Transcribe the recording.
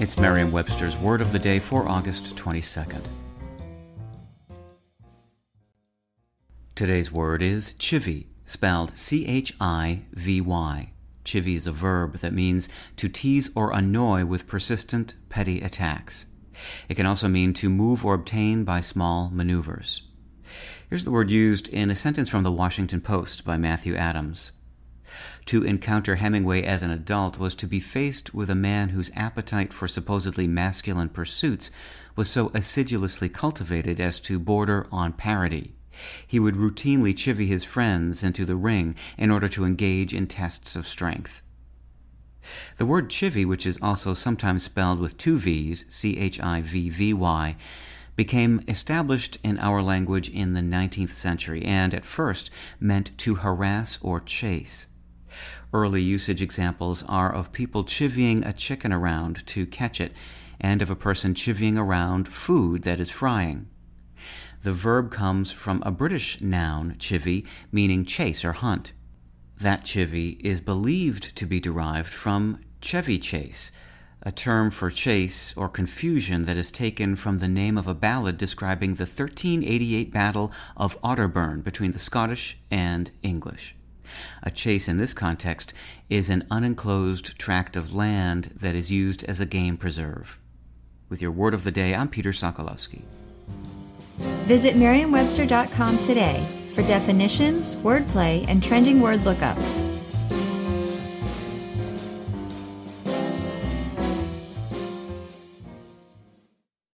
It's Merriam Webster's Word of the Day for August 22nd. Today's word is chivy, spelled C H I V Y. Chivy is a verb that means to tease or annoy with persistent, petty attacks. It can also mean to move or obtain by small maneuvers. Here's the word used in a sentence from the Washington Post by Matthew Adams. To encounter Hemingway as an adult was to be faced with a man whose appetite for supposedly masculine pursuits was so assiduously cultivated as to border on parody. He would routinely chivy his friends into the ring in order to engage in tests of strength. The word chivy, which is also sometimes spelled with two V's, C H I V V Y, became established in our language in the 19th century and at first meant to harass or chase. Early usage examples are of people chivying a chicken around to catch it, and of a person chivying around food that is frying. The verb comes from a British noun, chivy, meaning chase or hunt. That chivy is believed to be derived from Chevy Chase, a term for chase or confusion that is taken from the name of a ballad describing the 1388 Battle of Otterburn between the Scottish and English. A chase in this context is an unenclosed tract of land that is used as a game preserve. With your word of the day, I'm Peter Sokolowski. Visit Merriam-Webster.com today for definitions, wordplay, and trending word lookups.